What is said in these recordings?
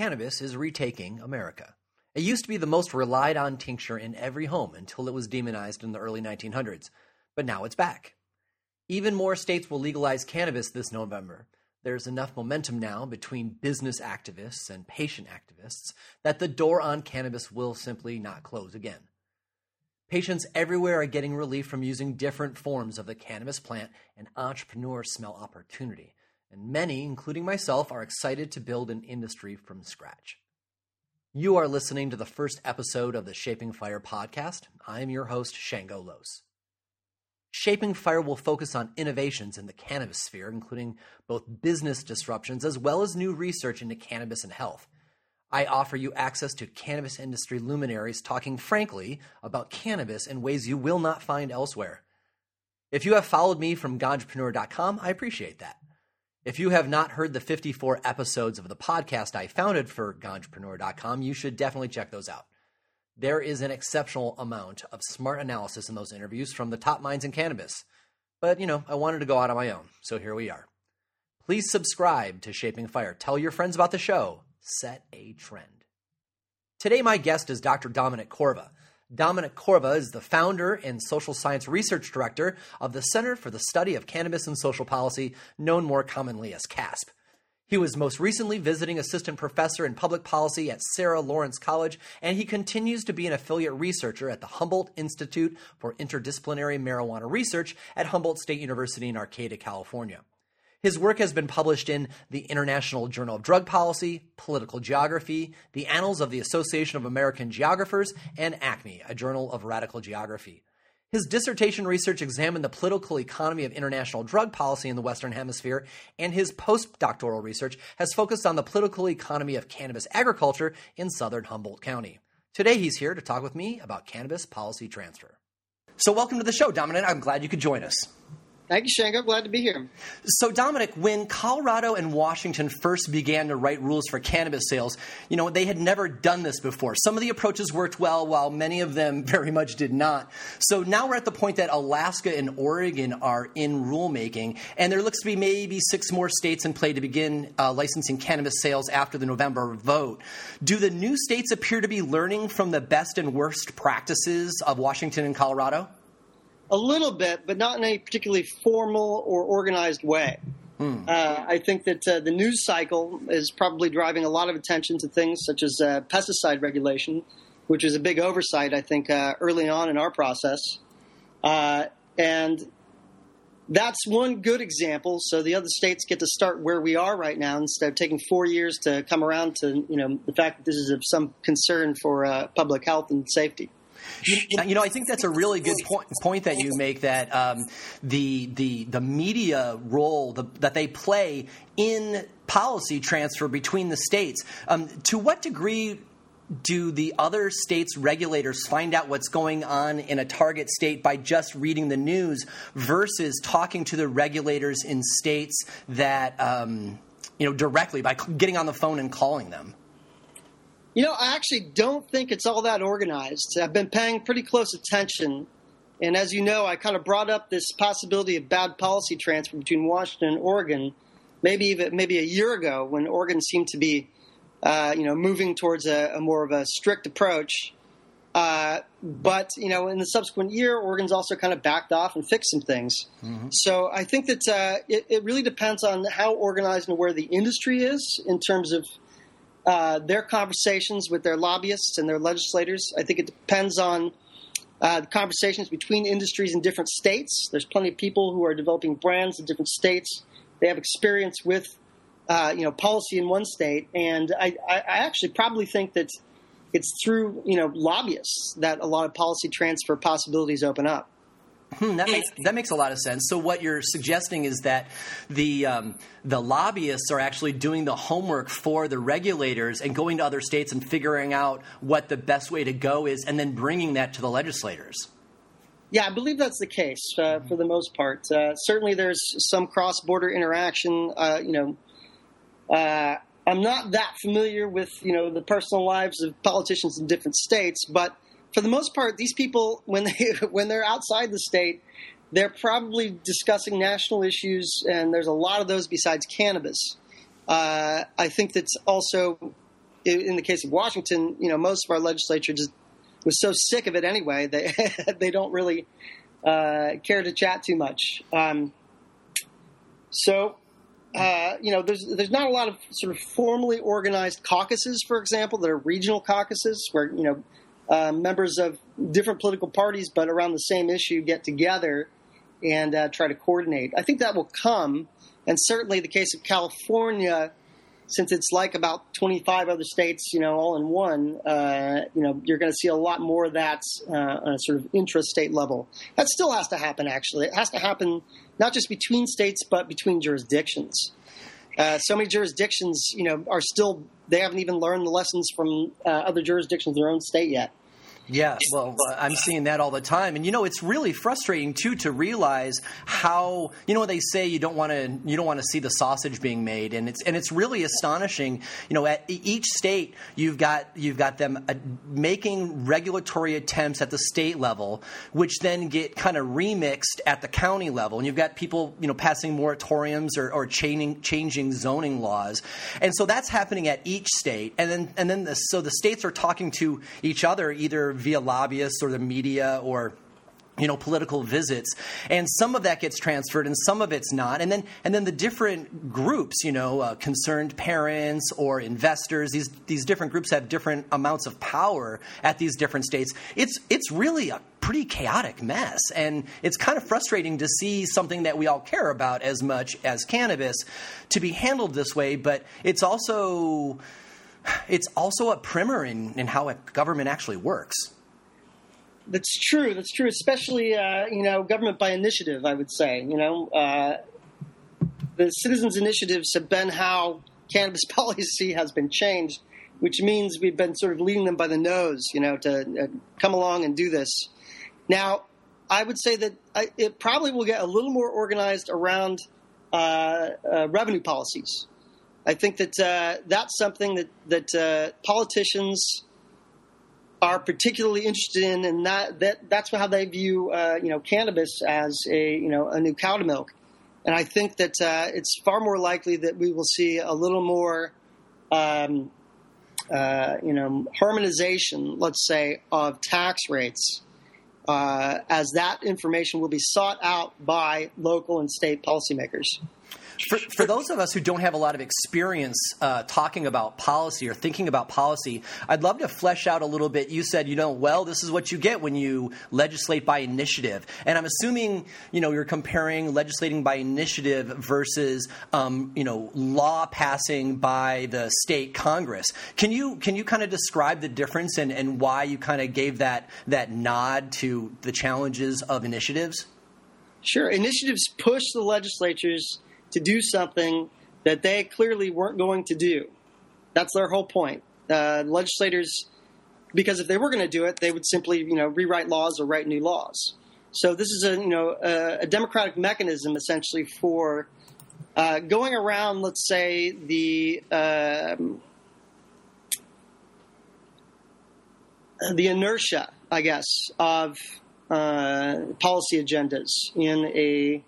cannabis is retaking America. It used to be the most relied on tincture in every home until it was demonized in the early 1900s, but now it's back. Even more states will legalize cannabis this November. There's enough momentum now between business activists and patient activists that the door on cannabis will simply not close again. Patients everywhere are getting relief from using different forms of the cannabis plant, and entrepreneurs smell opportunity. And many, including myself, are excited to build an industry from scratch. You are listening to the first episode of the Shaping Fire podcast. I am your host, Shango Los. Shaping Fire will focus on innovations in the cannabis sphere, including both business disruptions as well as new research into cannabis and health. I offer you access to cannabis industry luminaries talking frankly about cannabis in ways you will not find elsewhere. If you have followed me from Ganjapreneur.com, I appreciate that. If you have not heard the 54 episodes of the podcast I founded for Ganjapreneur.com, you should definitely check those out. There is an exceptional amount of smart analysis in those interviews from the top minds in cannabis. But, you know, I wanted to go out on my own, so here we are. Please subscribe to Shaping Fire. Tell your friends about the show set a trend. Today, my guest is Dr. Dominic Corva. Dominic Corva is the founder and social science research director of the Center for the Study of Cannabis and Social Policy, known more commonly as CASP. He was most recently visiting assistant professor in public policy at Sarah Lawrence College, and he continues to be an affiliate researcher at the Humboldt Institute for Interdisciplinary Marijuana Research at Humboldt State University in Arcata, California. His work has been published in the International Journal of Drug Policy, Political Geography, the Annals of the Association of American Geographers, and ACME, a journal of radical geography. His dissertation research examined the political economy of international drug policy in the Western Hemisphere, and his postdoctoral research has focused on the political economy of cannabis agriculture in southern Humboldt County. Today, he's here to talk with me about cannabis policy transfer. So, welcome to the show, Dominic. I'm glad you could join us. Thank you, Shango. Glad to be here. So, Dominic, when Colorado and Washington first began to write rules for cannabis sales, you know, they had never done this before. Some of the approaches worked well, while many of them very much did not. So now we're at the point that Alaska and Oregon are in rulemaking, and there looks to be maybe six more states in play to begin uh, licensing cannabis sales after the November vote. Do the new states appear to be learning from the best and worst practices of Washington and Colorado? A little bit, but not in a particularly formal or organized way. Hmm. Uh, I think that uh, the news cycle is probably driving a lot of attention to things such as uh, pesticide regulation, which was a big oversight, I think, uh, early on in our process. Uh, and that's one good example. So the other states get to start where we are right now instead of taking four years to come around to you know the fact that this is of some concern for uh, public health and safety. You, you, know, I think that's a really good point, point that you make. That um, the the the media role the, that they play in policy transfer between the states. Um, to what degree do the other states' regulators find out what's going on in a target state by just reading the news versus talking to the regulators in states that um, you know directly by getting on the phone and calling them? You know, I actually don't think it's all that organized. I've been paying pretty close attention. And as you know, I kind of brought up this possibility of bad policy transfer between Washington and Oregon, maybe even maybe a year ago, when Oregon seemed to be, uh, you know, moving towards a, a, more of a strict approach. Uh, but you know, in the subsequent year, Oregon's also kind of backed off and fixed some things. Mm-hmm. So I think that uh, it, it really depends on how organized and where the industry is in terms of uh, their conversations with their lobbyists and their legislators. I think it depends on uh, the conversations between industries in different states. There's plenty of people who are developing brands in different states. They have experience with, uh, you know, policy in one state, and I, I, actually probably think that it's through you know lobbyists that a lot of policy transfer possibilities open up. Hmm, that makes that makes a lot of sense. So what you're suggesting is that the um, the lobbyists are actually doing the homework for the regulators and going to other states and figuring out what the best way to go is, and then bringing that to the legislators. Yeah, I believe that's the case uh, for the most part. Uh, certainly, there's some cross-border interaction. Uh, you know, uh, I'm not that familiar with you know the personal lives of politicians in different states, but for the most part, these people, when they when they're outside the state, they're probably discussing national issues, and there's a lot of those besides cannabis. Uh, I think that's also in the case of Washington, you know, most of our legislature just was so sick of it anyway. They they don't really uh, care to chat too much. Um, so, uh, you know, there's there's not a lot of sort of formally organized caucuses, for example, that are regional caucuses where you know uh, members of different political parties but around the same issue get together and uh, try to coordinate. I think that will come, and certainly the case of California since it's like about 25 other states, you know, all in one, uh, you know, you're going to see a lot more of that uh, on a sort of intrastate level. That still has to happen, actually. It has to happen not just between states, but between jurisdictions. Uh, so many jurisdictions, you know, are still, they haven't even learned the lessons from uh, other jurisdictions in their own state yet. Yeah, well, I'm seeing that all the time, and you know, it's really frustrating too to realize how you know they say you don't want to you don't want to see the sausage being made, and it's and it's really astonishing. You know, at each state, you've got you've got them uh, making regulatory attempts at the state level, which then get kind of remixed at the county level, and you've got people you know passing moratoriums or, or changing changing zoning laws, and so that's happening at each state, and then and then the, so the states are talking to each other either via lobbyists or the media or you know political visits. And some of that gets transferred and some of it's not. And then and then the different groups you know uh, concerned parents or investors these these different groups have different amounts of power at these different states. It's it's really a pretty chaotic mess. And it's kind of frustrating to see something that we all care about as much as cannabis to be handled this way. But it's also it's also a primer in, in how a government actually works. That's true. That's true, especially uh, you know government by initiative. I would say you know uh, the citizens' initiatives have been how cannabis policy has been changed, which means we've been sort of leading them by the nose, you know, to uh, come along and do this. Now, I would say that I, it probably will get a little more organized around uh, uh, revenue policies. I think that uh, that's something that that uh, politicians are particularly interested in, and that, that that's how they view uh, you know cannabis as a you know a new cow to milk. And I think that uh, it's far more likely that we will see a little more, um, uh, you know, harmonization, let's say, of tax rates, uh, as that information will be sought out by local and state policymakers. For, for those of us who don't have a lot of experience uh, talking about policy or thinking about policy, I'd love to flesh out a little bit. You said, you know, well, this is what you get when you legislate by initiative, and I'm assuming, you know, you're comparing legislating by initiative versus, um, you know, law passing by the state Congress. Can you can you kind of describe the difference and, and why you kind of gave that that nod to the challenges of initiatives? Sure, initiatives push the legislatures to do something that they clearly weren't going to do. That's their whole point. Uh, legislators, because if they were going to do it, they would simply, you know, rewrite laws or write new laws. So this is a, you know, a, a democratic mechanism essentially for uh, going around, let's say, the um, the inertia, I guess, of uh, policy agendas in a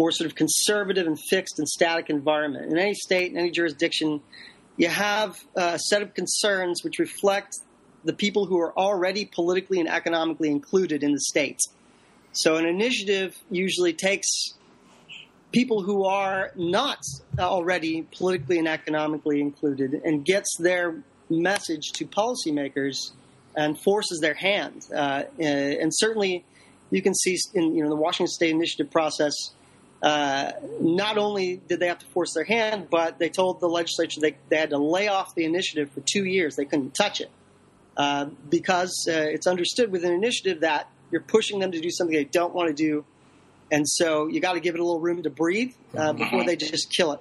more sort of conservative and fixed and static environment. In any state, in any jurisdiction, you have a set of concerns which reflect the people who are already politically and economically included in the state. So an initiative usually takes people who are not already politically and economically included and gets their message to policymakers and forces their hand. Uh, and certainly, you can see in you know the Washington State Initiative process uh, not only did they have to force their hand, but they told the legislature they, they had to lay off the initiative for two years. They couldn't touch it uh, because uh, it's understood with an initiative that you're pushing them to do something they don't want to do. And so you got to give it a little room to breathe uh, before they just kill it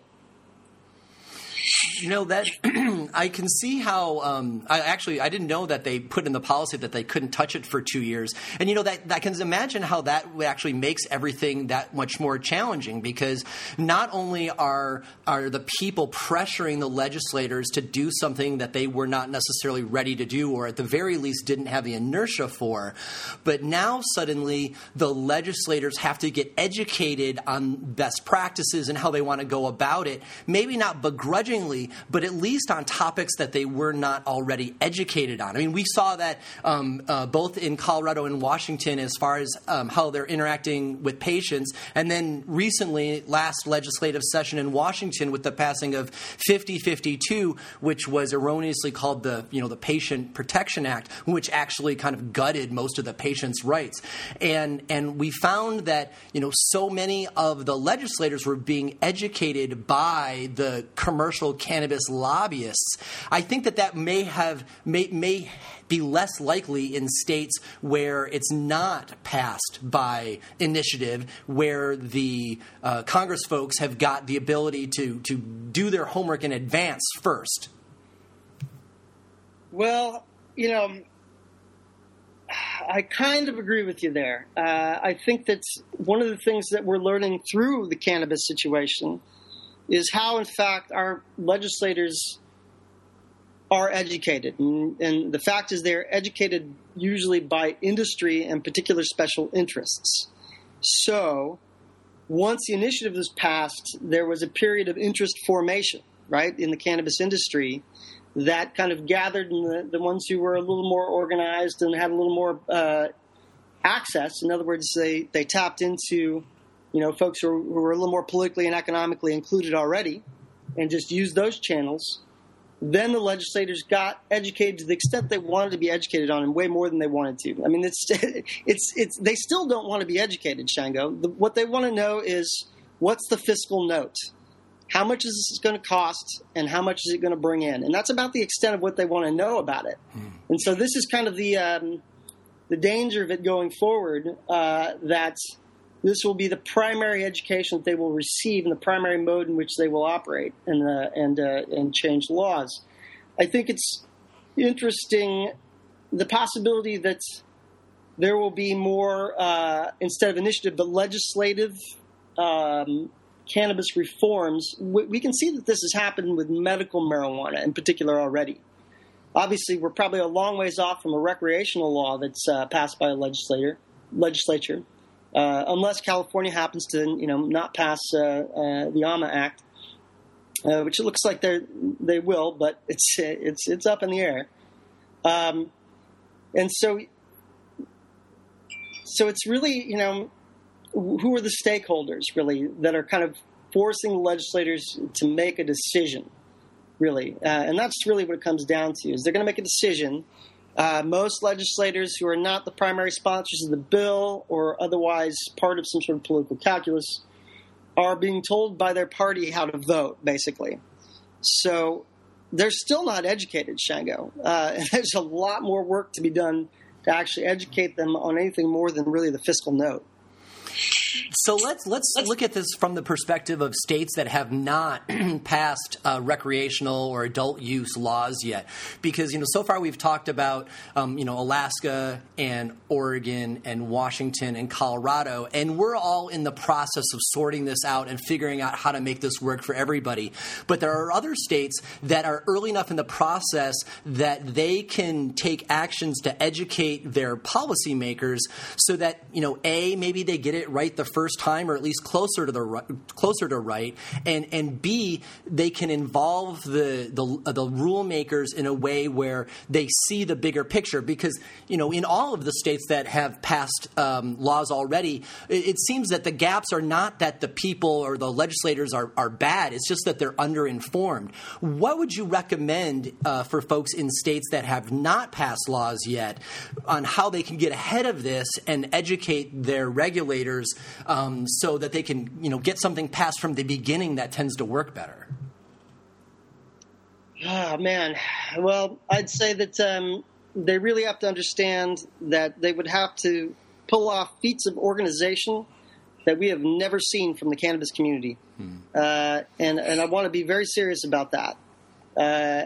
you know that I can see how. Um, I actually I didn't know that they put in the policy that they couldn't touch it for two years, and you know that I can imagine how that actually makes everything that much more challenging because not only are are the people pressuring the legislators to do something that they were not necessarily ready to do, or at the very least didn't have the inertia for, but now suddenly the legislators have to get educated on best practices and how they want to go about it. Maybe not begrudgingly unknowingly, but at least on topics that they were not already educated on. I mean, we saw that um, uh, both in Colorado and Washington as far as um, how they're interacting with patients, and then recently, last legislative session in Washington with the passing of 5052, which was erroneously called the you know the Patient Protection Act, which actually kind of gutted most of the patient's rights, and and we found that you know so many of the legislators were being educated by the commercial cannabis lobbyists. I think that that may have may may be less likely in states where it's not passed by initiative, where the uh, Congress folks have got the ability to to do their homework in advance first. Well, you know, I kind of agree with you there. Uh, I think that's one of the things that we're learning through the cannabis situation is how, in fact, our legislators are educated. And, and the fact is, they're educated usually by industry and particular special interests. So, once the initiative was passed, there was a period of interest formation, right, in the cannabis industry that kind of gathered the, the ones who were a little more organized and had a little more uh, access. In other words, they, they tapped into, you know, folks who, who were a little more politically and economically included already and just used those channels. Then the legislators got educated to the extent they wanted to be educated on, and way more than they wanted to. I mean, it's it's it's they still don't want to be educated, Shango. The, what they want to know is what's the fiscal note how much is this going to cost and how much is it going to bring in and that's about the extent of what they want to know about it hmm. and so this is kind of the um, the danger of it going forward uh, that this will be the primary education that they will receive and the primary mode in which they will operate and uh, and uh, and change laws. I think it's interesting the possibility that there will be more uh, instead of initiative but legislative um, cannabis reforms, we can see that this has happened with medical marijuana in particular already. Obviously, we're probably a long ways off from a recreational law that's uh, passed by a legislator, legislature, uh, unless California happens to, you know, not pass uh, uh the AUMA Act, uh, which it looks like they they will, but it's it's it's up in the air. Um, and so, so it's really, you know, who are the stakeholders really that are kind of forcing legislators to make a decision really uh, and that's really what it comes down to is they're going to make a decision uh, most legislators who are not the primary sponsors of the bill or otherwise part of some sort of political calculus are being told by their party how to vote basically. So they're still not educated shango. Uh, there's a lot more work to be done to actually educate them on anything more than really the fiscal note so let's let's look at this from the perspective of states that have not passed uh, recreational or adult use laws yet, because you know so far we've talked about um, you know Alaska and Oregon and Washington and Colorado, and we're all in the process of sorting this out and figuring out how to make this work for everybody. But there are other states that are early enough in the process that they can take actions to educate their policymakers so that you know a maybe they get it right the first time, or at least closer to the closer to right, and and B they can involve the the, uh, the rule makers in a way where they see the bigger picture. Because you know, in all of the states that have passed um, laws already, it, it, seems that the gaps are not that the people or the legislators are are bad. It's just that they're underinformed. What would you recommend uh, for folks in states that have not passed laws yet on how they can get ahead of this and educate their regulators um, so that they can you know get something passed from the beginning that tends to work better? Oh man, well, I'd say that um, they really have to understand that they would have to pull off feats of organization that we have never seen from the cannabis community, hmm. uh, and and I want to be very serious about that. Uh,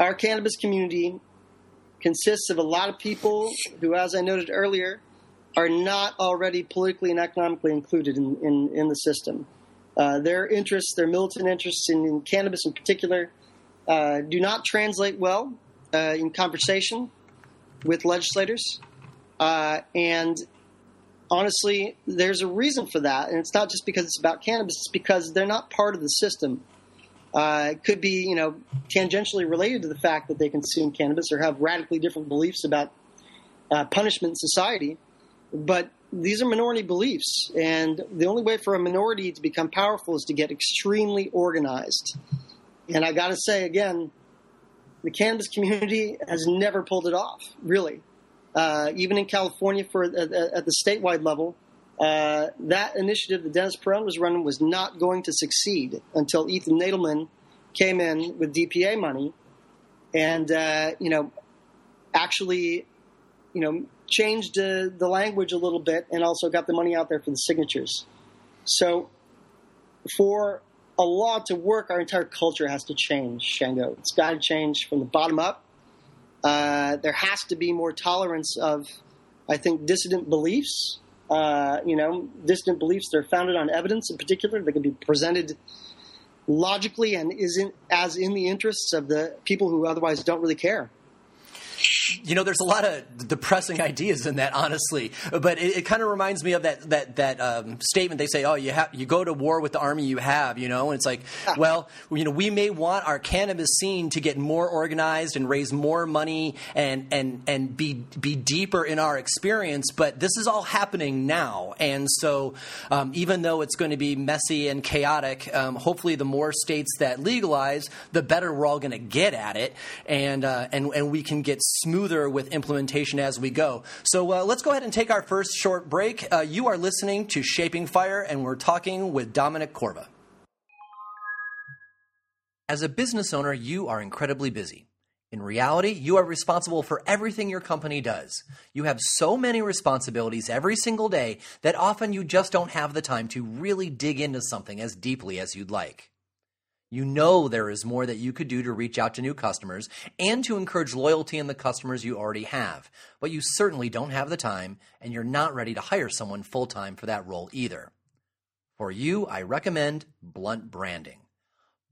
our cannabis community consists of a lot of people who, as I noted earlier, are not already politically and economically included in, in, in the system. Uh, their interests, their militant interests in, in cannabis in particular, uh, do not translate well uh, in conversation with legislators. Uh, and honestly, there's a reason for that. And it's not just because it's about cannabis, it's because they're not part of the system. uh, could be, you know, tangentially related to the fact that they consume cannabis or have radically different beliefs about uh, punishment in society. But these are minority beliefs, and the only way for a minority to become powerful is to get extremely organized. And I got to say again, the cannabis community has never pulled it off, really. Uh, even in California, for at, at the statewide level, uh, that initiative that Dennis Peron was running was not going to succeed until Ethan Nadelmann came in with DPA money, and uh, you know, actually, you know, changed uh, the language a little bit, and also got the money out there for the signatures. So, for a law to work, our entire culture has to change. Shango, it's got to change from the bottom up. Uh, there has to be more tolerance of, I think, dissident beliefs uh, you know, dissident beliefs. They're founded on evidence in particular. They can be presented logically and isn't as in the interests of the people who otherwise don't really care you know, there's a lot of depressing ideas in that, honestly. But it, it kind of reminds me of that that that um, statement they say, "Oh, you have you go to war with the army you have," you know. And it's like, well, you know, we may want our cannabis scene to get more organized and raise more money and and and be be deeper in our experience, but this is all happening now, and so um, even though it's going to be messy and chaotic, um, hopefully the more states that legalize, the better we're all going to get at it, and uh, and and we can get smoother with implementation as we go. So uh, let's go ahead and take our first short break. Uh, you are listening to Shaping Fire, and we're talking with Dominic Corva. As a business owner, you are incredibly busy. In reality, you are responsible for everything your company does. You have so many responsibilities every single day that often you just don't have the time to really dig into something as deeply as you'd like. You know there is more that you could do to reach out to new customers and to encourage loyalty in the customers you already have, but you certainly don't have the time and you're not ready to hire someone full time for that role either. For you, I recommend Blunt Branding.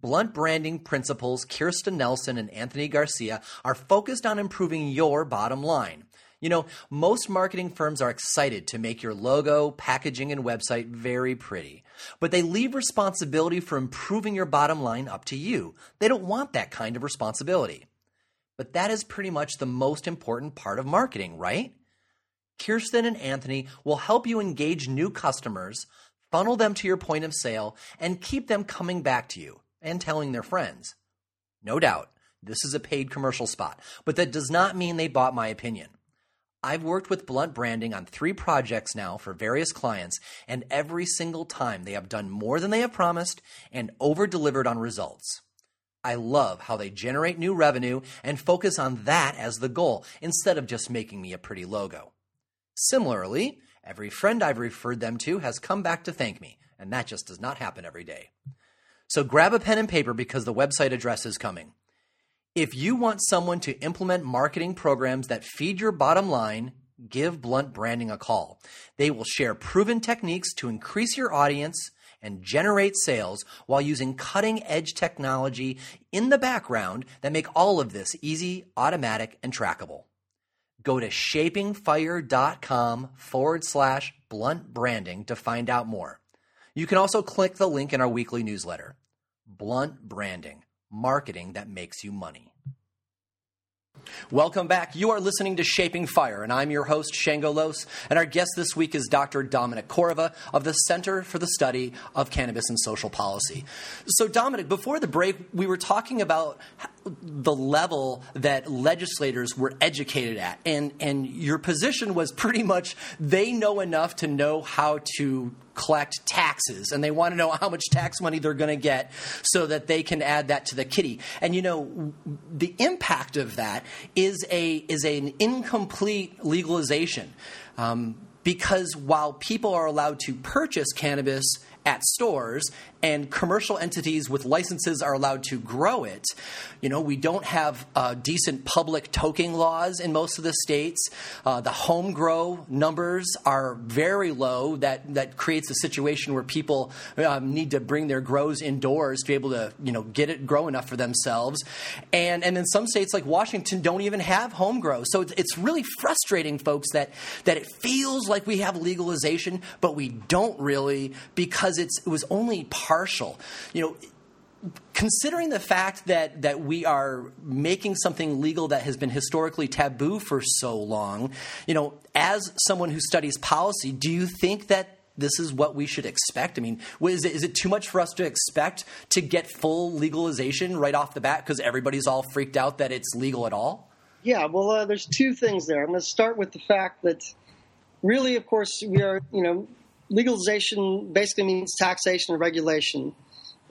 Blunt Branding principals Kirsten Nelson and Anthony Garcia are focused on improving your bottom line. You know, most marketing firms are excited to make your logo, packaging, and website very pretty, but they leave responsibility for improving your bottom line up to you. They don't want that kind of responsibility. But that is pretty much the most important part of marketing, right? Kirsten and Anthony will help you engage new customers, funnel them to your point of sale, and keep them coming back to you and telling their friends. No doubt, this is a paid commercial spot, but that does not mean they bought my opinion. I've worked with Blunt Branding on three projects now for various clients, and every single time they have done more than they have promised and over delivered on results. I love how they generate new revenue and focus on that as the goal instead of just making me a pretty logo. Similarly, every friend I've referred them to has come back to thank me, and that just does not happen every day. So grab a pen and paper because the website address is coming. If you want someone to implement marketing programs that feed your bottom line, give Blunt Branding a call. They will share proven techniques to increase your audience and generate sales while using cutting edge technology in the background that make all of this easy, automatic, and trackable. Go to shapingfire.com forward slash blunt branding to find out more. You can also click the link in our weekly newsletter. Blunt Branding marketing that makes you money. Welcome back. You are listening to Shaping Fire, and I'm your host, Shango Los. And our guest this week is Dr. Dominic Corva of the Center for the Study of Cannabis and Social Policy. So, Dominic, before the break, we were talking about the level that legislators were educated at, and, and your position was pretty much they know enough to know how to collect taxes and they want to know how much tax money they're going to get so that they can add that to the kitty. And you know, the impact of that is a is an incomplete legalization. Um, because while people are allowed to purchase cannabis at stores and commercial entities with licenses are allowed to grow it. You know, we don't have uh, decent public toking laws in most of the states. Uh, the home grow numbers are very low. That that creates a situation where people um, need to bring their grows indoors to be able to you know get it grow enough for themselves. And and in some states like Washington don't even have home grow. So it's, it's really frustrating, folks, that that it feels like we have legalization, but we don't really because it's it was only part partial. You know, considering the fact that that we are making something legal that has been historically taboo for so long, you know, as someone who studies policy, do you think that this is what we should expect? I mean, is it, is it too much for us to expect to get full legalization right off the bat because everybody's all freaked out that it's legal at all? Yeah, well, uh, there's two things there. I'm going to start with the fact that really, of course, we are, you know, legalization basically means taxation and regulation,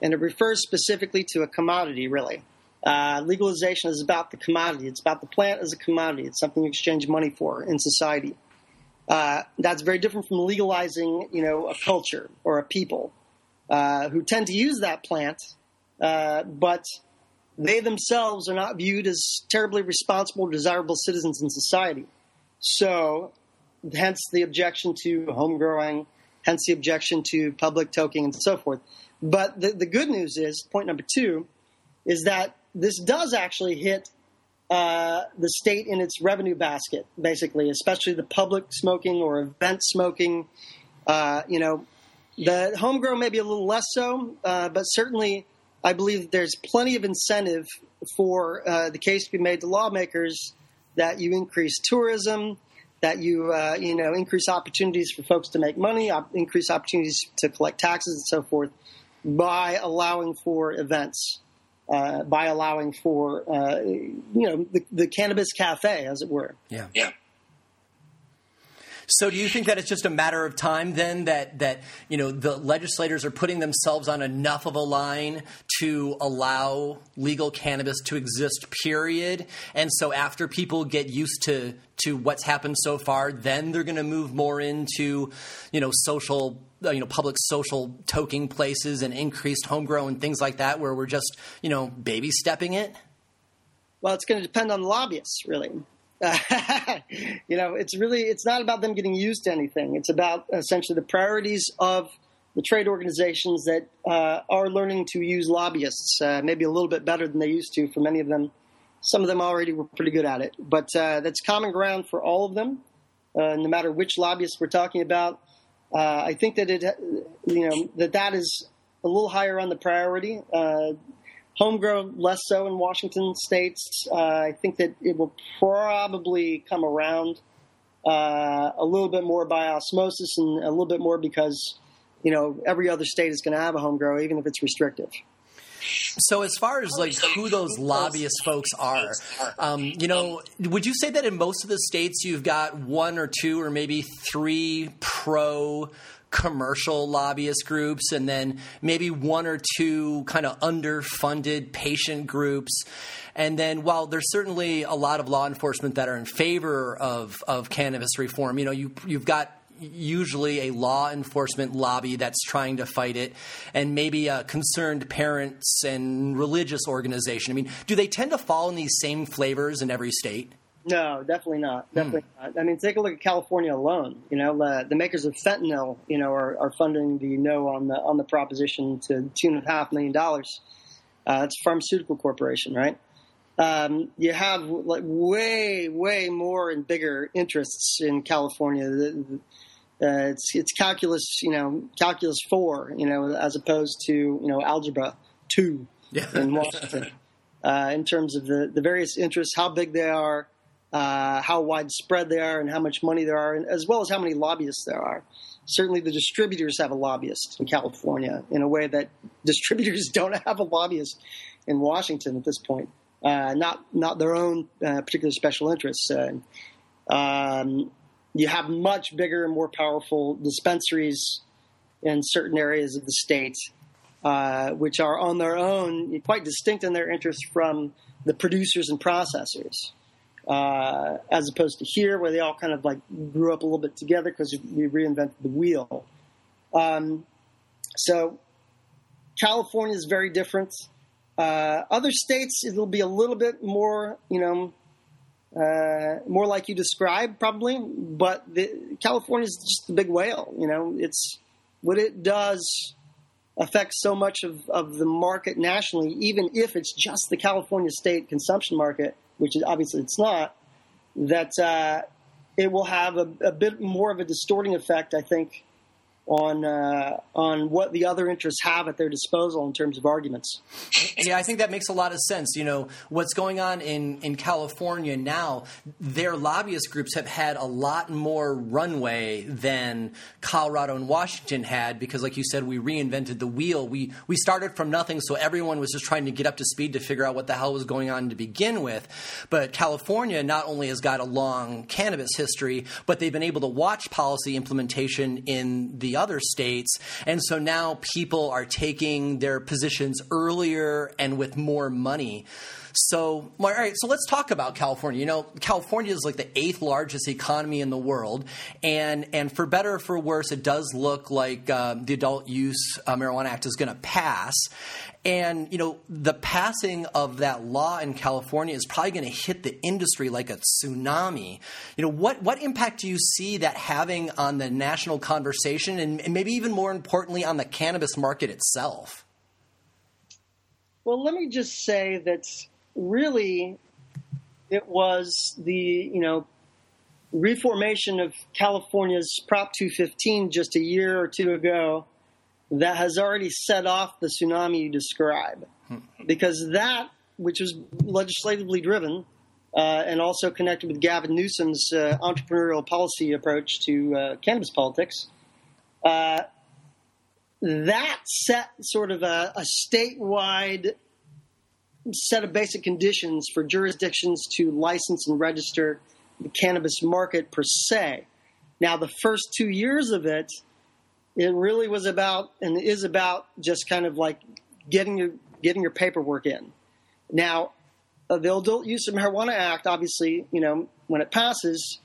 and it refers specifically to a commodity, really. Uh, legalization is about the commodity. It's about the plant as a commodity. It's something you exchange money for in society. Uh, that's very different from legalizing, you know, a culture or a people uh, who tend to use that plant, uh, but they themselves are not viewed as terribly responsible, desirable citizens in society. So, hence the objection to home growing, hence the objection to public toking and so forth. But the, the good news is, point number two, is that this does actually hit uh, the state in its revenue basket, basically, especially the public smoking or event smoking. Uh, you know, the homegrown may be a little less so, uh, but certainly I believe there's plenty of incentive for uh, the case to be made to lawmakers that you increase tourism, that you uh, you know increase opportunities for folks to make money, op- increase opportunities to collect taxes and so forth by allowing for events uh, by allowing for uh, you know the, the, cannabis cafe, as it were. Yeah. Yeah. So, do you think that it's just a matter of time then that that you know the legislators are putting themselves on enough of a line to allow legal cannabis to exist? Period. And so, after people get used to to what's happened so far, then they're going to move more into you know social uh, you know public social toking places and increased homegrown things like that, where we're just you know baby stepping it? Well, it's going to depend on lobbyists, really. Uh, you know, it's really it's not about them getting used to anything. It's about essentially the priorities of the trade organizations that uh, are learning to use lobbyists, uh, maybe a little bit better than they used to. For many of them, some of them already were pretty good at it, but uh, that's common ground for all of them. Uh, no matter which lobbyists we're talking about, uh, I think that it, you know, that that is a little higher on the priority. Homegrown, less so in Washington states. Uh, I think that it will probably come around uh, a little bit more by osmosis and a little bit more because, you know, every other state is going to have a homegrown, even if it's restrictive. So, as far as like who those lobbyist folks are, um, you know, would you say that in most of the states you've got one or two or maybe three pro commercial lobbyist groups and then maybe one or two kind of underfunded patient groups. And then while there's certainly a lot of law enforcement that are in favor of, of cannabis reform, you know, you, you've got usually a law enforcement lobby that's trying to fight it, and maybe a concerned parents and religious organization. I mean, do they tend to fall in these same flavors in every state? No, definitely not. Hmm. Definitely hmm. not. I mean, take a look at California alone. You know, uh, the makers of fentanyl, you know, are, are, funding the no on the on the proposition to two and a half million dollars. Uh, it's a pharmaceutical corporation, right? Um, you have like way, way more and bigger interests in California. The, uh, it's it's calculus, you know, calculus four, you know, as opposed to you know algebra two yeah. in Washington. Uh, in terms of the, the various interests, how big they are, uh, how widespread they are, and how much money there are, and as well as how many lobbyists there are. Certainly, the distributors have a lobbyist in California in a way that distributors don't have a lobbyist in Washington at this point. Uh, not not their own uh, particular special interests. Um, you have much bigger and more powerful dispensaries in certain areas of the state, uh, which are on their own quite distinct in their interests from the producers and processors, uh, as opposed to here where they all kind of like grew up a little bit together because we reinvented the wheel. Um, so California is very different. Uh, other states, it'll be a little bit more, you know, uh, more like you described, probably. But California is just the big whale. You know, it's what it does affects so much of, of the market nationally, even if it's just the California state consumption market, which is, obviously it's not, that uh, it will have a, a, bit more of a distorting effect, I think, on uh, on what the other interests have at their disposal in terms of arguments. Yeah, I think that makes a lot of sense. You know, what's going on in, in California now, their lobbyist groups have had a lot more runway than Colorado and Washington had because, like you said, we reinvented the wheel. We we started from nothing, so everyone was just trying to get up to speed to figure out what the hell was going on to begin with. But California not only has got a long cannabis history, but they've been able to watch policy implementation in the other states. And so now people are taking their positions earlier and with more money. So, all right, so let's talk about California. You know, California is like the eighth largest economy in the world, and and for better or for worse, it does look like uh, the Adult Use uh, Marijuana Act is going to pass. And you know, the passing of that law in California is probably going to hit the industry like a tsunami. You know, what what impact do you see that having on the national conversation, and, and maybe even more importantly, on the cannabis market itself? Well, let me just say that really it was the you know reformation of California's Prop 215 just a year or two ago that has already set off the tsunami you describe. Hmm. Because that, which was legislatively driven uh, and also connected with Gavin Newsom's uh, entrepreneurial policy approach to uh, cannabis politics, uh, that set sort of a, a statewide set of basic conditions for jurisdictions to license and register the cannabis market per se. Now, the first two years of it it really was about and is about just kind of like getting your getting your paperwork in. Now, the Adult Use of Marijuana Act, obviously, you know, when it passes,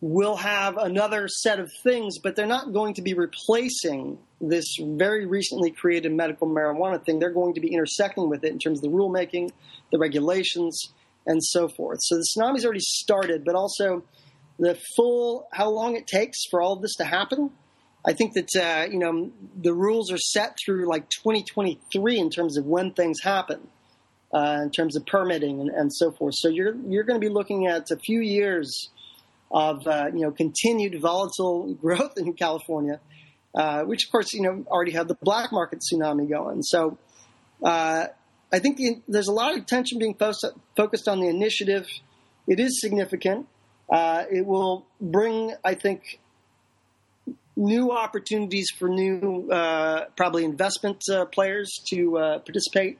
will have another set of things, but they're not going to be replacing this very recently created medical marijuana thing. They're going to be intersecting with it in terms of the rulemaking, the regulations, and so forth. So the tsunami's already started, but also the full how long it takes for all of this to happen I think that uh, you know the rules are set through like 2023 in terms of when things happen, uh, in terms of permitting and, and, so forth. So you're you're going to be looking at a few years of uh, you know continued volatile growth in California, uh, which of course you know already had the black market tsunami going. So uh, I think the, there's a lot of attention being focused on the initiative. It is significant. Uh, it will bring, I think, new opportunities for new, uh, probably investment uh, players to participate.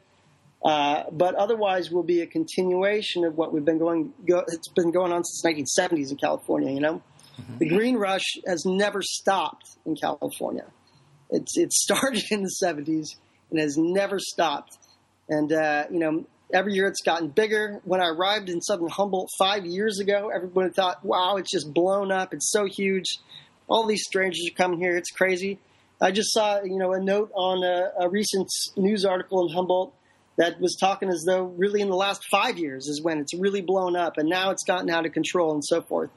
Uh, but otherwise, will be a continuation of what we've been going. Go, it's been going on since 1970s in California. You know, mm-hmm. the green rush has never stopped in California. It's it started in the 70s and has never stopped. And uh, you know, every year it's gotten bigger. When I arrived in Southern Humboldt five years ago, everybody thought, "Wow, it's just blown up. It's so huge." all these strangers are coming here. It's crazy. I just saw, you know, a note on a, a, recent news article in Humboldt that was talking as though really in the last five years is when it's really blown up, and now it's gotten out of control and so forth.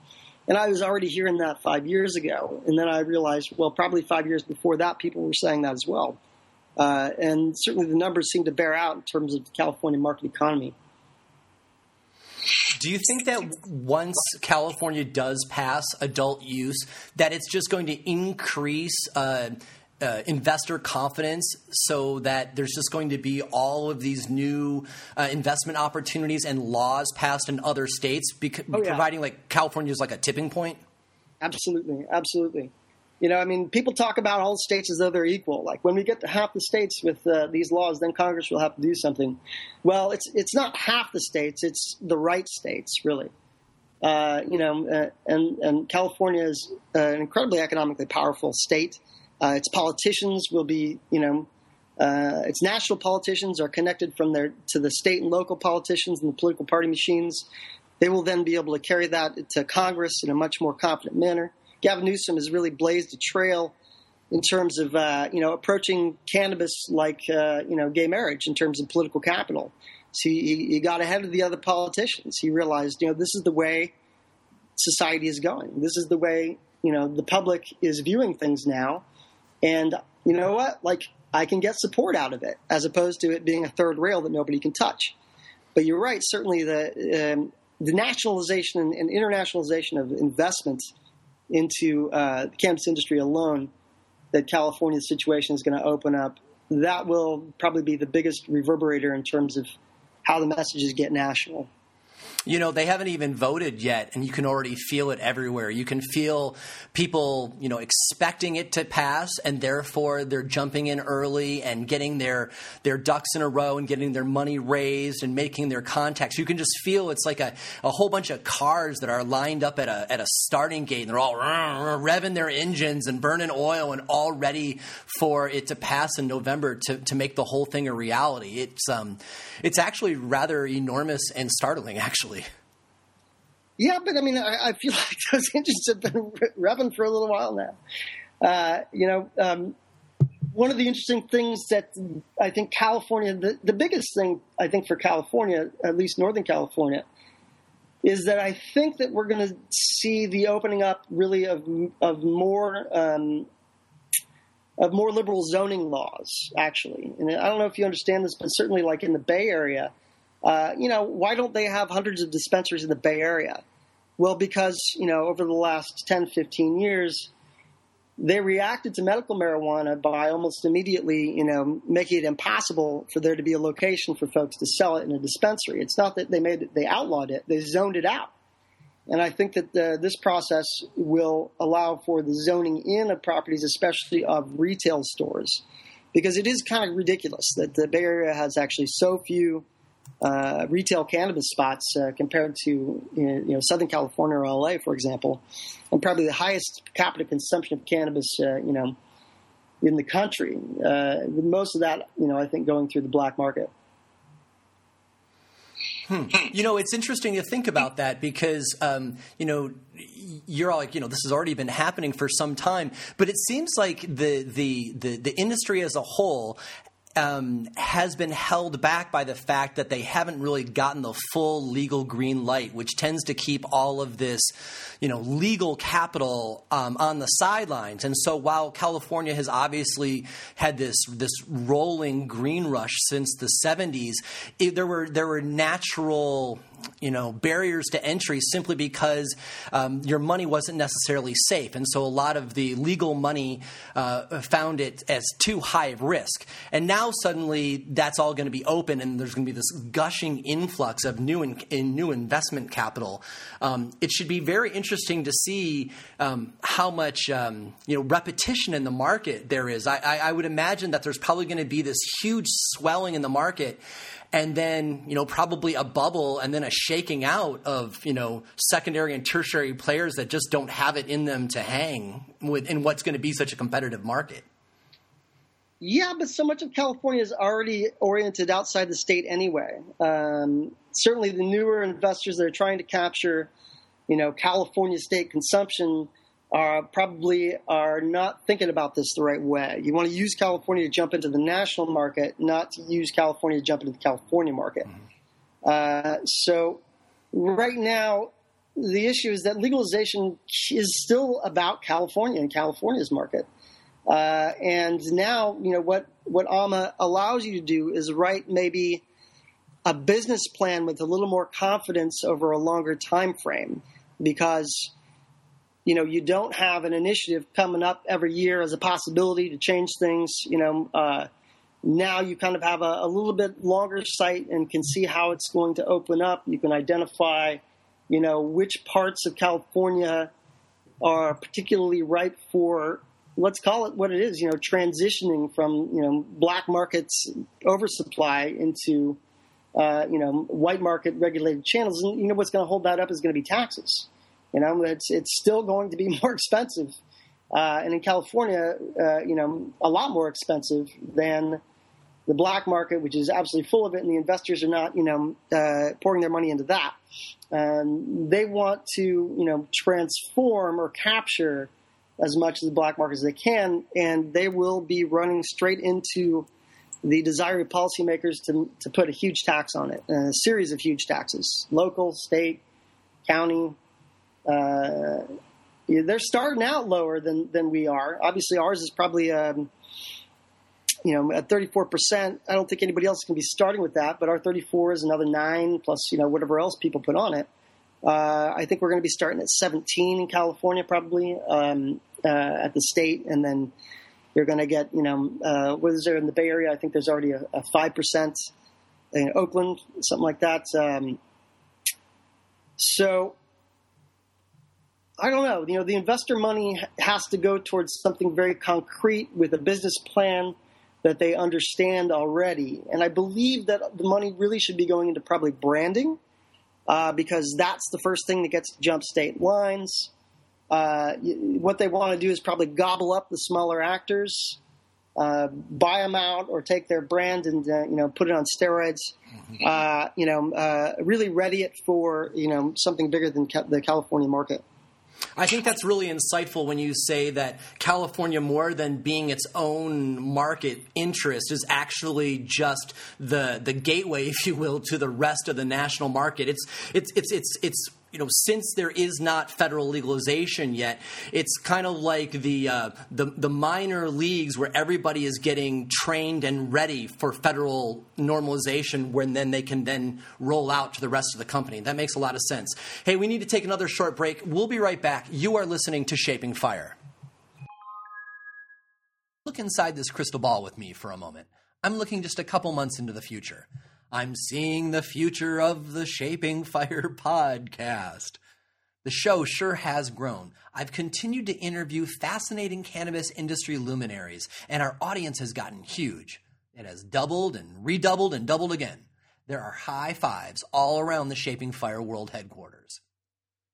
And I was already hearing that five years ago, and then I realized, well, probably five years before that, people were saying that as well. Uh, and certainly the numbers seem to bear out in terms of the California market economy. Do you think that once California does pass adult use, that it's just going to increase uh, uh, investor confidence so that there's just going to be all of these new uh, investment opportunities and laws passed in other states, bec- oh, yeah. providing like California is like a tipping point? Absolutely, absolutely. You know, I mean, people talk about all states as though they're equal. Like when we get to half the states with uh, these laws, then Congress will have to do something. Well, it's it's not half the states; it's the right states, really. Uh, you know, uh, and and California is an incredibly economically powerful state. Uh, its politicians will be, you know, uh, its national politicians are connected from their to the state and local politicians and the political party machines. They will then be able to carry that to Congress in a much more confident manner. Gavin Newsom has really blazed a trail in terms of uh, you know approaching cannabis like uh, you know gay marriage in terms of political capital. So he, he, got ahead of the other politicians. He realized you know this is the way society is going. This is the way you know the public is viewing things now, and you know what? Like I can get support out of it as opposed to it being a third rail that nobody can touch. But you're right. Certainly the um, the nationalization and, and internationalization of investments into uh, the cannabis industry alone that California's situation is going to open up, that will probably be the biggest reverberator in terms of how the messages get national. You know, they haven't even voted yet, and you can already feel it everywhere. You can feel people, you know, expecting it to pass, and therefore they're jumping in early and getting their their ducks in a row and getting their money raised and making their contacts. You can just feel it's like a, a whole bunch of cars that are lined up at a at a starting gate, and they're all revving their engines and burning oil and all ready for it to pass in November to to make the whole thing a reality. It's um, it's actually rather enormous and startling, actually. Yeah, but I mean, I, I, feel like those engines have been revving for a little while now. Uh, you know, um, one of the interesting things that I think California, the, the biggest thing I think for California, at least Northern California, is that I think that we're going to see the opening up really of of more um, of more liberal zoning laws. Actually, and I don't know if you understand this, but certainly, like in the Bay Area, uh, you know, why don't they have hundreds of dispensaries in the Bay Area? Well, because, you know, over the last 10, 15 years, they reacted to medical marijuana by almost immediately, you know, making it impossible for there to be a location for folks to sell it in a dispensary. It's not that they made it, they outlawed it, they zoned it out. And I think that the, this process will allow for the zoning in of properties, especially of retail stores, because it is kind of ridiculous that the Bay Area has actually so few uh, retail cannabis spots uh, compared to you know Southern California or LA, for example, and probably the highest per capita consumption of cannabis, uh, you know, in the country. Uh, with most of that, you know, I think going through the black market. Hmm. You know, it's interesting to think about that because, um, you know, you're all like, you know, this has already been happening for some time, but it seems like the the the, the industry as a whole um, has been held back by the fact that they haven't really gotten the full legal green light, which tends to keep all of this, you know, legal capital um, on the sidelines. And so, while California has obviously had this this rolling green rush since the '70s, it, there were there were natural you know barriers to entry simply because um, your money wasn't necessarily safe, and so a lot of the legal money uh, found it as too high of risk. And now suddenly that's all going to be open, and there's going to be this gushing influx of new in, in new investment capital. Um, it should be very interesting to see um, how much um, you know repetition in the market there is. I, I, I would imagine that there's probably going to be this huge swelling in the market and then you know probably a bubble and then a shaking out of you know secondary and tertiary players that just don't have it in them to hang with in what's going to be such a competitive market. Yeah, but so much of California is already oriented outside the state anyway. Um, certainly, the newer investors that are trying to capture, you know, California state consumption are probably are not thinking about this the right way. You want to use California to jump into the national market, not to use California to jump into the California market. Mm-hmm. Uh, so right now, the issue is that legalization is still about California and California's market. Uh, and now, you know what what AUMA allows you to do is write maybe a business plan with a little more confidence over a longer time frame because you know, you don't have an initiative coming up every year as a possibility to change things. You know, uh, now you kind of have a, a, little bit longer sight and can see how it's going to open up. You can identify, you know, which parts of California are particularly ripe for, let's call it what it is, you know, transitioning from, you know, black markets oversupply into, uh, you know, white market regulated channels. And, you know, what's going to hold that up is going to be taxes. You know, it's it's still going to be more expensive, uh, and in California, uh, you know, a lot more expensive than the black market, which is absolutely full of it, and the investors are not, you know, uh, pouring their money into that. Um, they want to, you know, transform or capture as much of the black market as they can, and they will be running straight into the desire of policymakers to, to put a huge tax on it, a series of huge taxes, local, state, county, uh, they're starting out lower than than we are. Obviously, ours is probably um, you know at 34 percent. I don't think anybody else can be starting with that, but our 34 is another nine plus you know whatever else people put on it. Uh, I think we're going to be starting at 17 in California, probably um, uh, at the state, and then You're going to get, you know, uh, what is there in the Bay Area? I think there's already a five percent in Oakland, something like that. Um, so I don't know. You know, the investor money has to go towards something very concrete with a business plan that they understand already. And I believe that the money really should be going into probably branding uh, because that's the first thing that gets to jump state lines. Uh, what they want to do is probably gobble up the smaller actors, uh, buy them out, or take their brand and uh, you know put it on steroids. Mm-hmm. Uh, you know, uh, really ready it for you know something bigger than ca- the California market. I think that's really insightful when you say that California, more than being its own market interest, is actually just the the gateway, if you will, to the rest of the national market. It's it's it's it's it's you know, since there is not federal legalization yet, it's kind of like the, uh, the the minor leagues where everybody is getting trained and ready for federal normalization, when then they can then roll out to the rest of the company. That makes a lot of sense. Hey, we need to take another short break. We'll be right back. You are listening to Shaping Fire. Look inside this crystal ball with me for a moment. I'm looking just a couple months into the future. I'm seeing the future of the Shaping Fire podcast. The show sure has grown. I've continued to interview fascinating cannabis industry luminaries, and our audience has gotten huge. It has doubled and redoubled and doubled again. There are high fives all around the Shaping Fire World headquarters.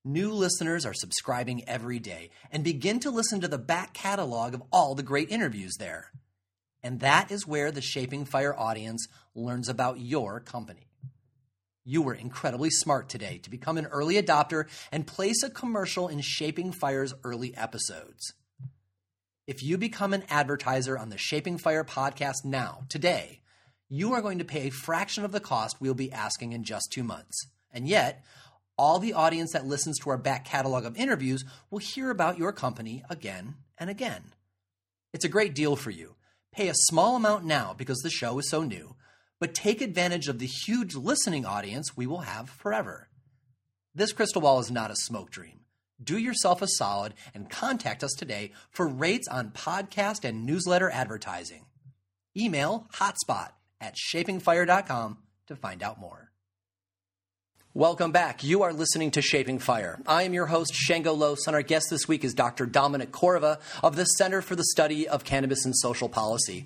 New listeners are subscribing every day and begin to listen to the back catalog of all the great interviews there. And that is where the Shaping Fire audience learns about your company. You were incredibly smart today to become an early adopter and place a commercial in Shaping Fire's early episodes. If you become an advertiser on the Shaping Fire podcast now, today, you are going to pay a fraction of the cost we'll be asking in just two months. And yet, all the audience that listens to our back catalog of interviews will hear about your company again and again. It's a great deal for you. Pay a small amount now because the show is so new, but take advantage of the huge listening audience we will have forever. This crystal ball is not a smoke dream. Do yourself a solid and contact us today for rates on podcast and newsletter advertising. Email hotspot at shapingfire.com to find out more. Welcome back. You are listening to Shaping Fire. I am your host, Shango Los, and our guest this week is Dr. Dominic Corva of the Center for the Study of Cannabis and Social Policy.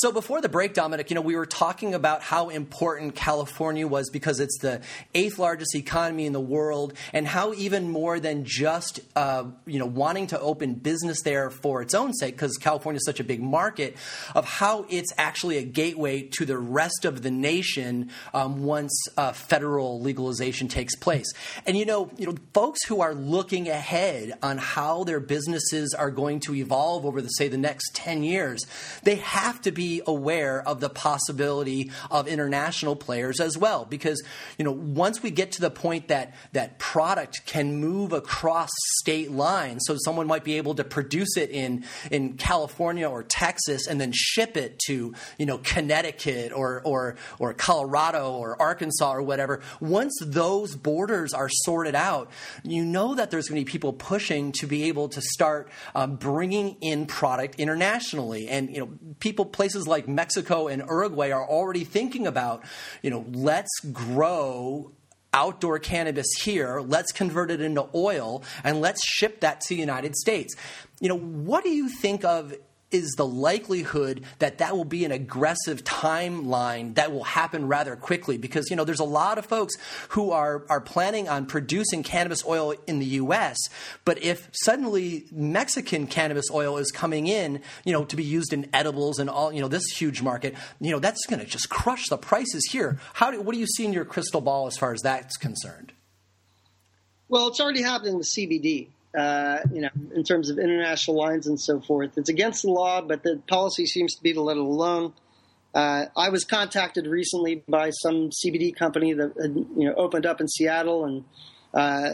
So before the break, Dominic, you know, we were talking about how important California was because it's the eighth largest economy in the world, and how even more than just uh, you know wanting to open business there for its own sake, because California is such a big market, of how it's actually a gateway to the rest of the nation um, once uh, federal legalization takes place. And you know, you know, folks who are looking ahead on how their businesses are going to evolve over the say the next ten years, they have to be aware of the possibility of international players as well. Because, you know, once we get to the point that that product can move across state lines, so someone might be able to produce it in, in California or Texas and then ship it to, you know, Connecticut or, or, or Colorado or Arkansas or whatever, once those borders are sorted out, you know that there's going to be people pushing to be able to start um, bringing in product internationally. And, you know, people, places places like Mexico and Uruguay are already thinking about, you know, let's grow outdoor cannabis here, let's convert it into oil, and let's ship that to the United States. You know, what do you think of is the likelihood that that will be an aggressive timeline that will happen rather quickly. Because you know there's a lot of folks who are are planning on producing cannabis oil in the US but if suddenly Mexican cannabis oil is coming in you know to be used in edibles and all you know this huge market you know that's going to just crush the prices here. How do, what do you see in your crystal ball as far as that's concerned? Well it's already happening with CBD uh, you know, in terms of international lines and so forth. It's against the law, but the policy seems to be to let it alone. Uh, I was contacted recently by some CBD company that had, you know opened up in Seattle, and uh,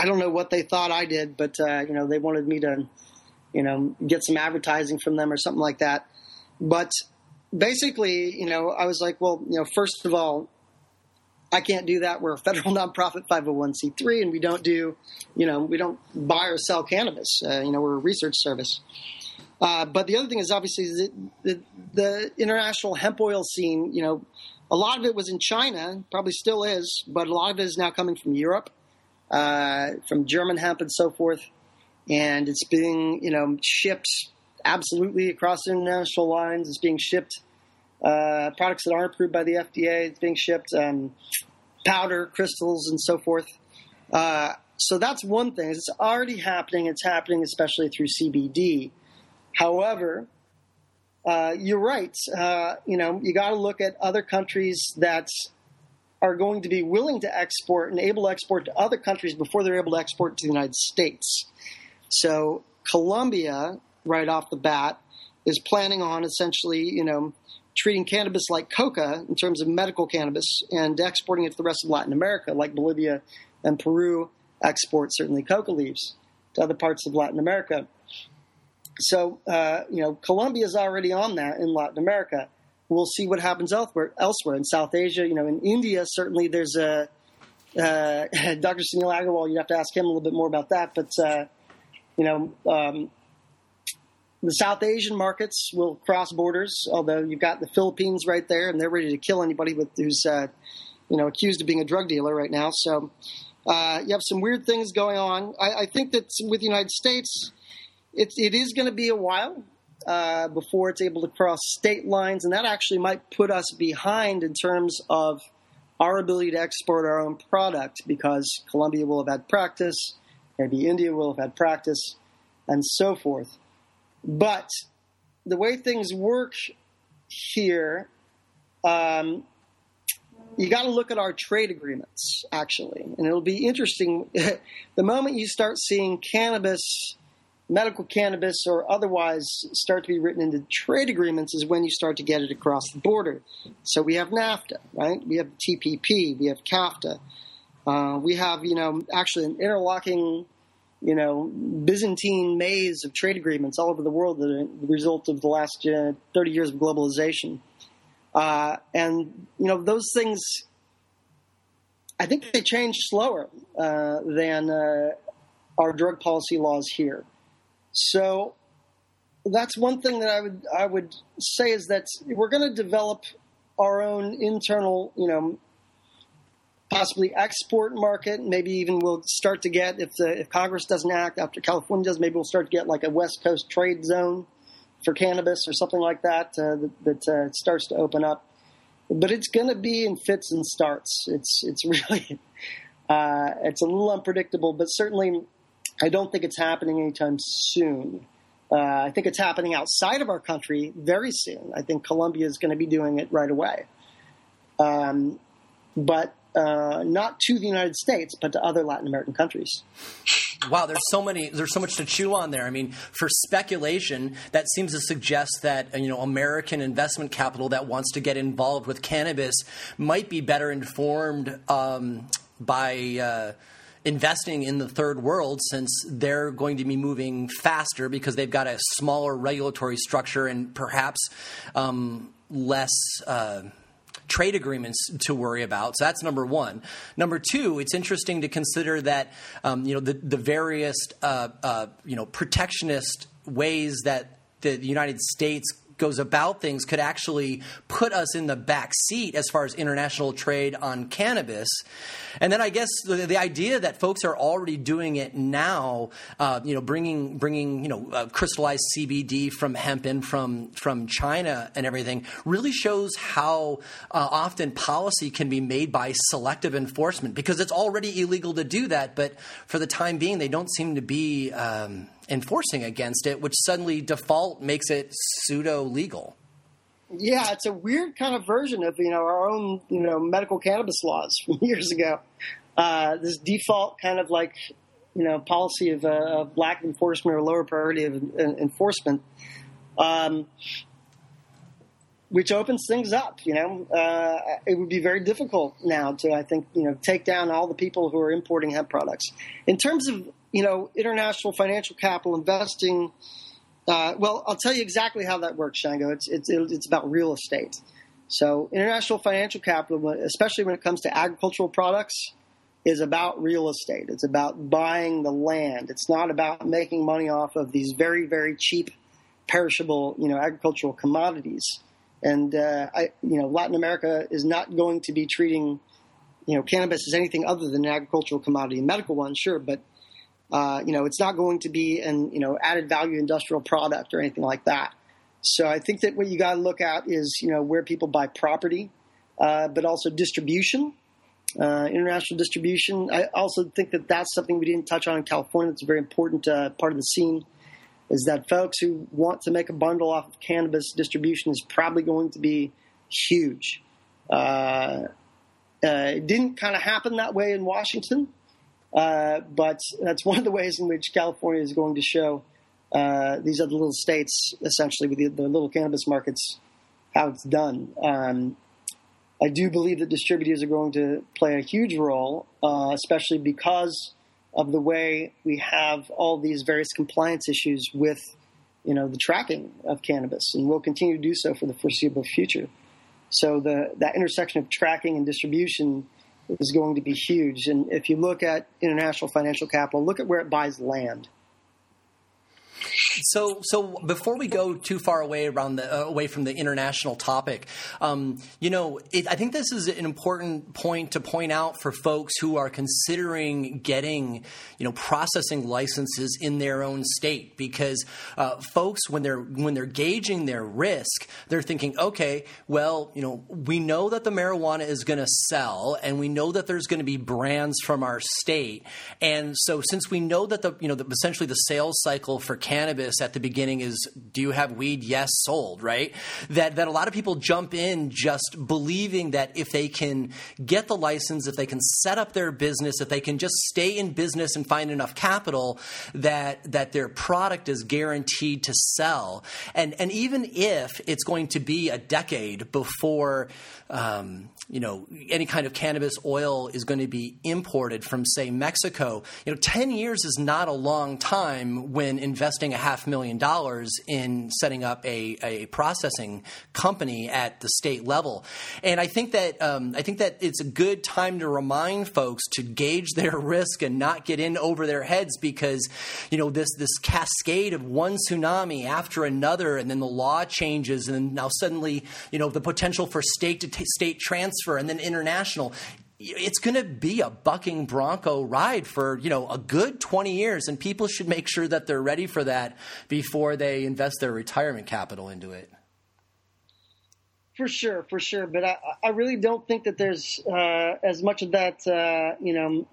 I don't know what they thought I did, but uh, you know they wanted me to, you know, get some advertising from them or something like that. But basically, you know, I was like, well, you know, first of all, I can't do that. We're a federal nonprofit 501c3, and we don't do, you know, we don't buy or sell cannabis. Uh, you know, we're a research service. Uh, but the other thing is obviously the, the, the, international hemp oil scene. You know, a lot of it was in China, probably still is, but a lot of it is now coming from Europe, uh, from German hemp and so forth, and it's being you know shipped absolutely across international lines. It's being shipped uh, products that aren't approved by the FDA. It's being shipped um, powder, crystals, and so forth. Uh, so that's one thing. It's already happening. It's happening especially through CBD. However, uh, you're right. Uh, you know, you got to look at other countries that are going to be willing to export and able to export to other countries before they're able to export to the United States. So Colombia, right off the bat, is planning on essentially, you know, treating cannabis like coca in terms of medical cannabis and exporting it to the rest of Latin America, like Bolivia and Peru export certainly coca leaves to other parts of Latin America. So, uh, you know, Colombia is already on that in Latin America. We'll see what happens elsewhere. Elsewhere in South Asia, you know, in India, certainly there's a uh, Dr. Sunil Aggarwal. You'd have to ask him a little bit more about that. But uh, you know, um, the South Asian markets will cross borders. Although you've got the Philippines right there, and they're ready to kill anybody with, who's uh, you know accused of being a drug dealer right now. So uh, you have some weird things going on. I, I think that with the United States it, it is going to be a while uh, before it's able to cross state lines, and that actually might put us behind in terms of our ability to export our own product because Colombia will have had practice, maybe India will have had practice, and so forth. But the way things work here, um, you got to look at our trade agreements, actually. And it'll be interesting. the moment you start seeing cannabis medical cannabis or otherwise start to be written into trade agreements is when you start to get it across the border. So we have NAFTA, right? We have TPP, we have CAFTA. Uh, we have, you know, actually an interlocking, you know, Byzantine maze of trade agreements all over the world that are the result of the last uh, 30 years of globalization. Uh, and, you know, those things, I think they change slower uh, than uh, our drug policy laws here. So that's one thing that I would I would say is that we're going to develop our own internal, you know, possibly export market. Maybe even we'll start to get if the if Congress doesn't act after California does, maybe we'll start to get like a West Coast trade zone for cannabis or something like that uh, that, that uh, starts to open up. But it's going to be in fits and starts. It's it's really uh, it's a little unpredictable, but certainly I don't think it's happening anytime soon. Uh, I think it's happening outside of our country very soon. I think Colombia is going to be doing it right away. Um, but uh, not to the United States, but to other Latin American countries. Wow, there's so many. There's so much to chew on there. I mean, for speculation, that seems to suggest that you know American investment capital that wants to get involved with cannabis might be better informed um, by. Uh, investing in the third world since they're going to be moving faster because they've got a smaller regulatory structure and perhaps um, less. Uh, trade agreements to worry about. So that's number one. Number two, it's interesting to consider that um, you know the the various uh, uh, you know protectionist ways that the United States goes about things could actually put us in the back seat as far as international trade on cannabis. And then I guess the, the idea that folks are already doing it now, uh, you know, bringing bringing you know uh, crystallized CBD from hemp in from from China and everything, really shows how uh, often policy can be made by selective enforcement because it's already illegal to do that, but for the time being, they don't seem to be. Um, enforcing against it, which suddenly default makes it pseudo legal. Yeah, it's a weird kind of version of you know our own you know medical cannabis laws from years ago. Uh, this default kind of like you know policy of, uh, of lack enforcement or lower priority of enforcement, um, which opens things up. You know, uh, it would be very difficult now to I think you know take down all the people who are importing hemp products. In terms of you know, international financial capital investing. Uh, well, I'll tell you exactly how that works, Shango. It's, it's, it's about real estate. So, international financial capital, especially when it comes to agricultural products, is about real estate. It's about buying the land. It's not about making money off of these very, very cheap perishable, you know, agricultural commodities. And uh, I, you know, Latin America is not going to be treating, you know, cannabis as anything other than an agricultural commodity, a medical one, sure, but uh, you know, it's not going to be an you know added value industrial product or anything like that. So I think that what you got to look at is you know where people buy property, uh, but also distribution, uh, international distribution. I also think that that's something we didn't touch on in California. It's a very important uh, part of the scene. Is that folks who want to make a bundle off of cannabis distribution is probably going to be huge. Uh, it didn't kind of happen that way in Washington, uh, but that's one of the ways in which California is going to show uh, these other little states, essentially with the, the, little cannabis markets, how it's done. Um, I do believe that distributors are going to play a huge role, uh, especially because of the way we have all these various compliance issues with, you know, the tracking of cannabis, and we'll continue to do so for the foreseeable future. So the that intersection of tracking and distribution is going to be huge. And if you look at international financial capital, look at where it buys land. So, so before we go too far away around the uh, away from the international topic, um, you know, it, I think this is an important point to point out for folks who are considering getting, you know, processing licenses in their own state because uh, folks when they're when they're gauging their risk, they're thinking, okay, well, you know, we know that the marijuana is going to sell, and we know that there's going to be brands from our state, and so since we know that the you know the, essentially the sales cycle for cannabis at the beginning is do you have weed? Yes, sold, right? That that a lot of people jump in just believing that if they can get the license, if they can set up their business, if they can just stay in business and find enough capital that that their product is guaranteed to sell. And and even if it's going to be a decade before um, you know any kind of cannabis oil is going to be imported from say Mexico, you know, 10 years is not a long time when investing investing a half million dollars in setting up a, a processing company at the state level. And I think that um, I think that it's a good time to remind folks to gauge their risk and not get in over their heads because you know this this cascade of one tsunami after another, and then the law changes, and now suddenly you know the potential for state to t- state transfer and then international it's going to be a bucking bronco ride for you know a good 20 years and people should make sure that they're ready for that before they invest their retirement capital into it. For sure for sure but i, I really don't think that there's uh, as much of that uh, you know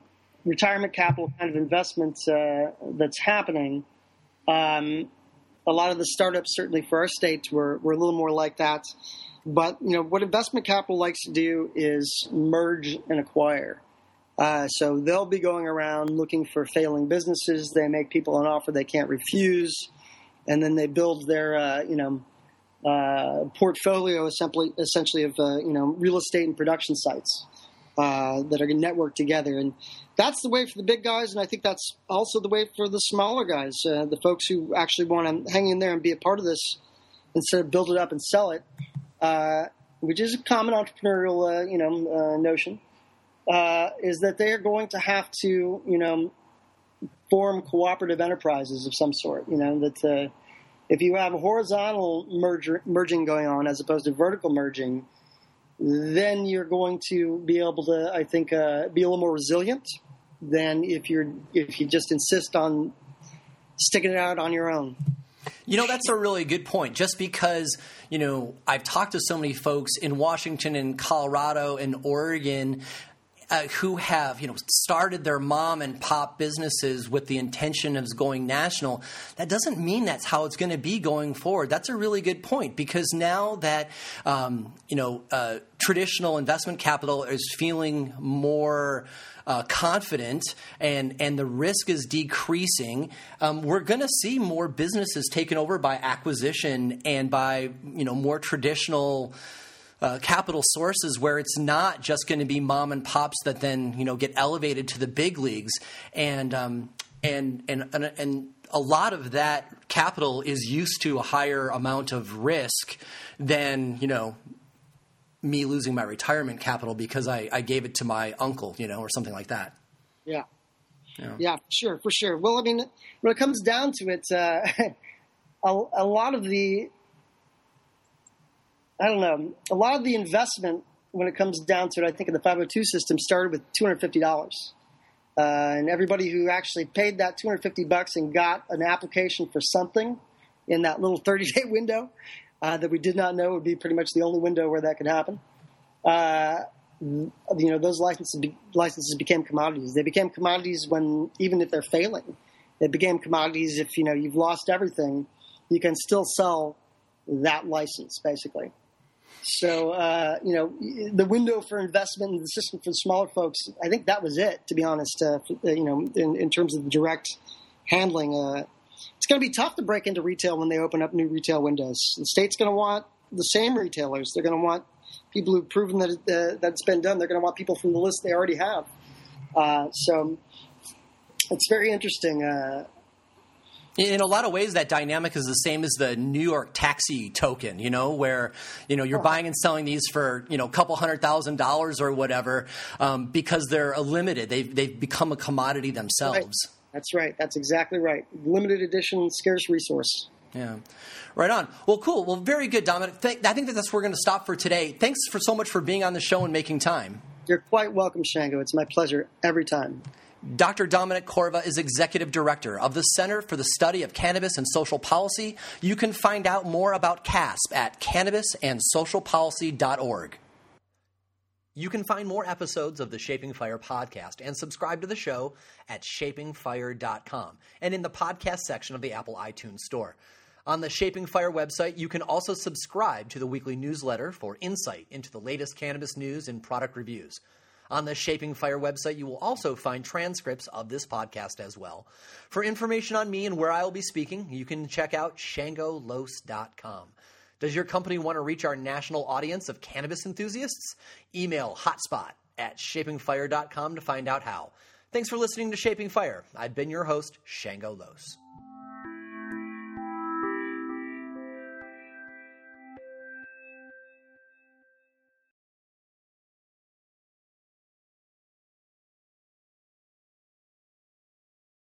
retirement capital kind of investments uh, that's happening. Um, a lot of the startups certainly for our states were, were a little more like that but you know what investment capital likes to do is merge and acquire. Uh, so they'll be going around looking for failing businesses. They make people an offer they can't refuse, and then they build their uh, you know uh, portfolio essentially essentially of uh, you know real estate and production sites uh, that are networked together. And that's the way for the big guys, and I think that's also the way for the smaller guys, uh, the folks who actually want to hang in there and be a part of this instead of build it up and sell it which is a common entrepreneurial, uh, you know, uh, notion, uh, is that they are going to have to, you know, form cooperative enterprises of some sort. You know, that uh, if you have a horizontal merger, merging going on as opposed to vertical merging, then you're going to be able to, I think, uh, be a little more resilient than if you're if you just insist on sticking it out on your own. You know, that's a really good point. Just because, you know, I've talked to so many folks in Washington and Colorado and Oregon uh, who have you know started their mom and pop businesses with the intention of going national that doesn't mean that's how it's going to be going forward that's a really good point because now that um, you know uh, traditional investment capital is feeling more uh, confident and and the risk is decreasing, um, we're going to see more businesses taken over by acquisition and by you know more traditional. Uh, capital sources where it's not just going to be mom and pops that then you know get elevated to the big leagues and um, and, and and and a lot of that capital is used to a higher amount of risk than you know me losing my retirement capital because I, I gave it to my uncle, you know, or something like that. Yeah. Yeah. yeah, sure, for sure. Well, I mean, when it comes down to it, uh, a, a lot of the I don't know a lot of the investment when it comes down to it, I think in the 502 system started with $250. Uh, and everybody who actually paid that 250 bucks and got an application for something in that little 30 day window uh, that we did not know would be pretty much the only window where that could happen. Uh, you know, those licenses be, licenses became commodities. They became commodities when even if they're failing, they became commodities if you know you've lost everything, you can still sell that license basically. So uh, you know, the window for investment in the system for smaller folks, I think that was it. To be honest, uh, you know, in, in, terms of the direct handling, uh, it's going to be tough to break into retail when they open up new retail windows. The state's going to want the same retailers. They're going to want people who've proven that uh, that it's been done. They're going to want people from the list they already have. Uh, so it's very interesting. Uh, in a lot of ways, that dynamic is the same as the New York taxi token, you know, where, you know, you're buying and selling these for, you know, a couple hundred thousand dollars or whatever um, because they're a limited. They've, they've become a commodity themselves. Right. That's right. That's exactly right. Limited edition, scarce resource. Yeah. Right on. Well, cool. Well, very good, Dominic. I think that that's where we're going to stop for today. Thanks for so much for being on the show and making time. You're quite welcome, Shango. It's my pleasure every time. Dr. Dominic Corva is Executive Director of the Center for the Study of Cannabis and Social Policy. You can find out more about CASP at cannabisandsocialpolicy.org. You can find more episodes of the Shaping Fire podcast and subscribe to the show at shapingfire.com and in the podcast section of the Apple iTunes Store. On the Shaping Fire website, you can also subscribe to the weekly newsletter for insight into the latest cannabis news and product reviews. On the Shaping Fire website, you will also find transcripts of this podcast as well. For information on me and where I will be speaking, you can check out shangolos.com. Does your company want to reach our national audience of cannabis enthusiasts? Email hotspot at shapingfire.com to find out how. Thanks for listening to Shaping Fire. I've been your host, Shango Los.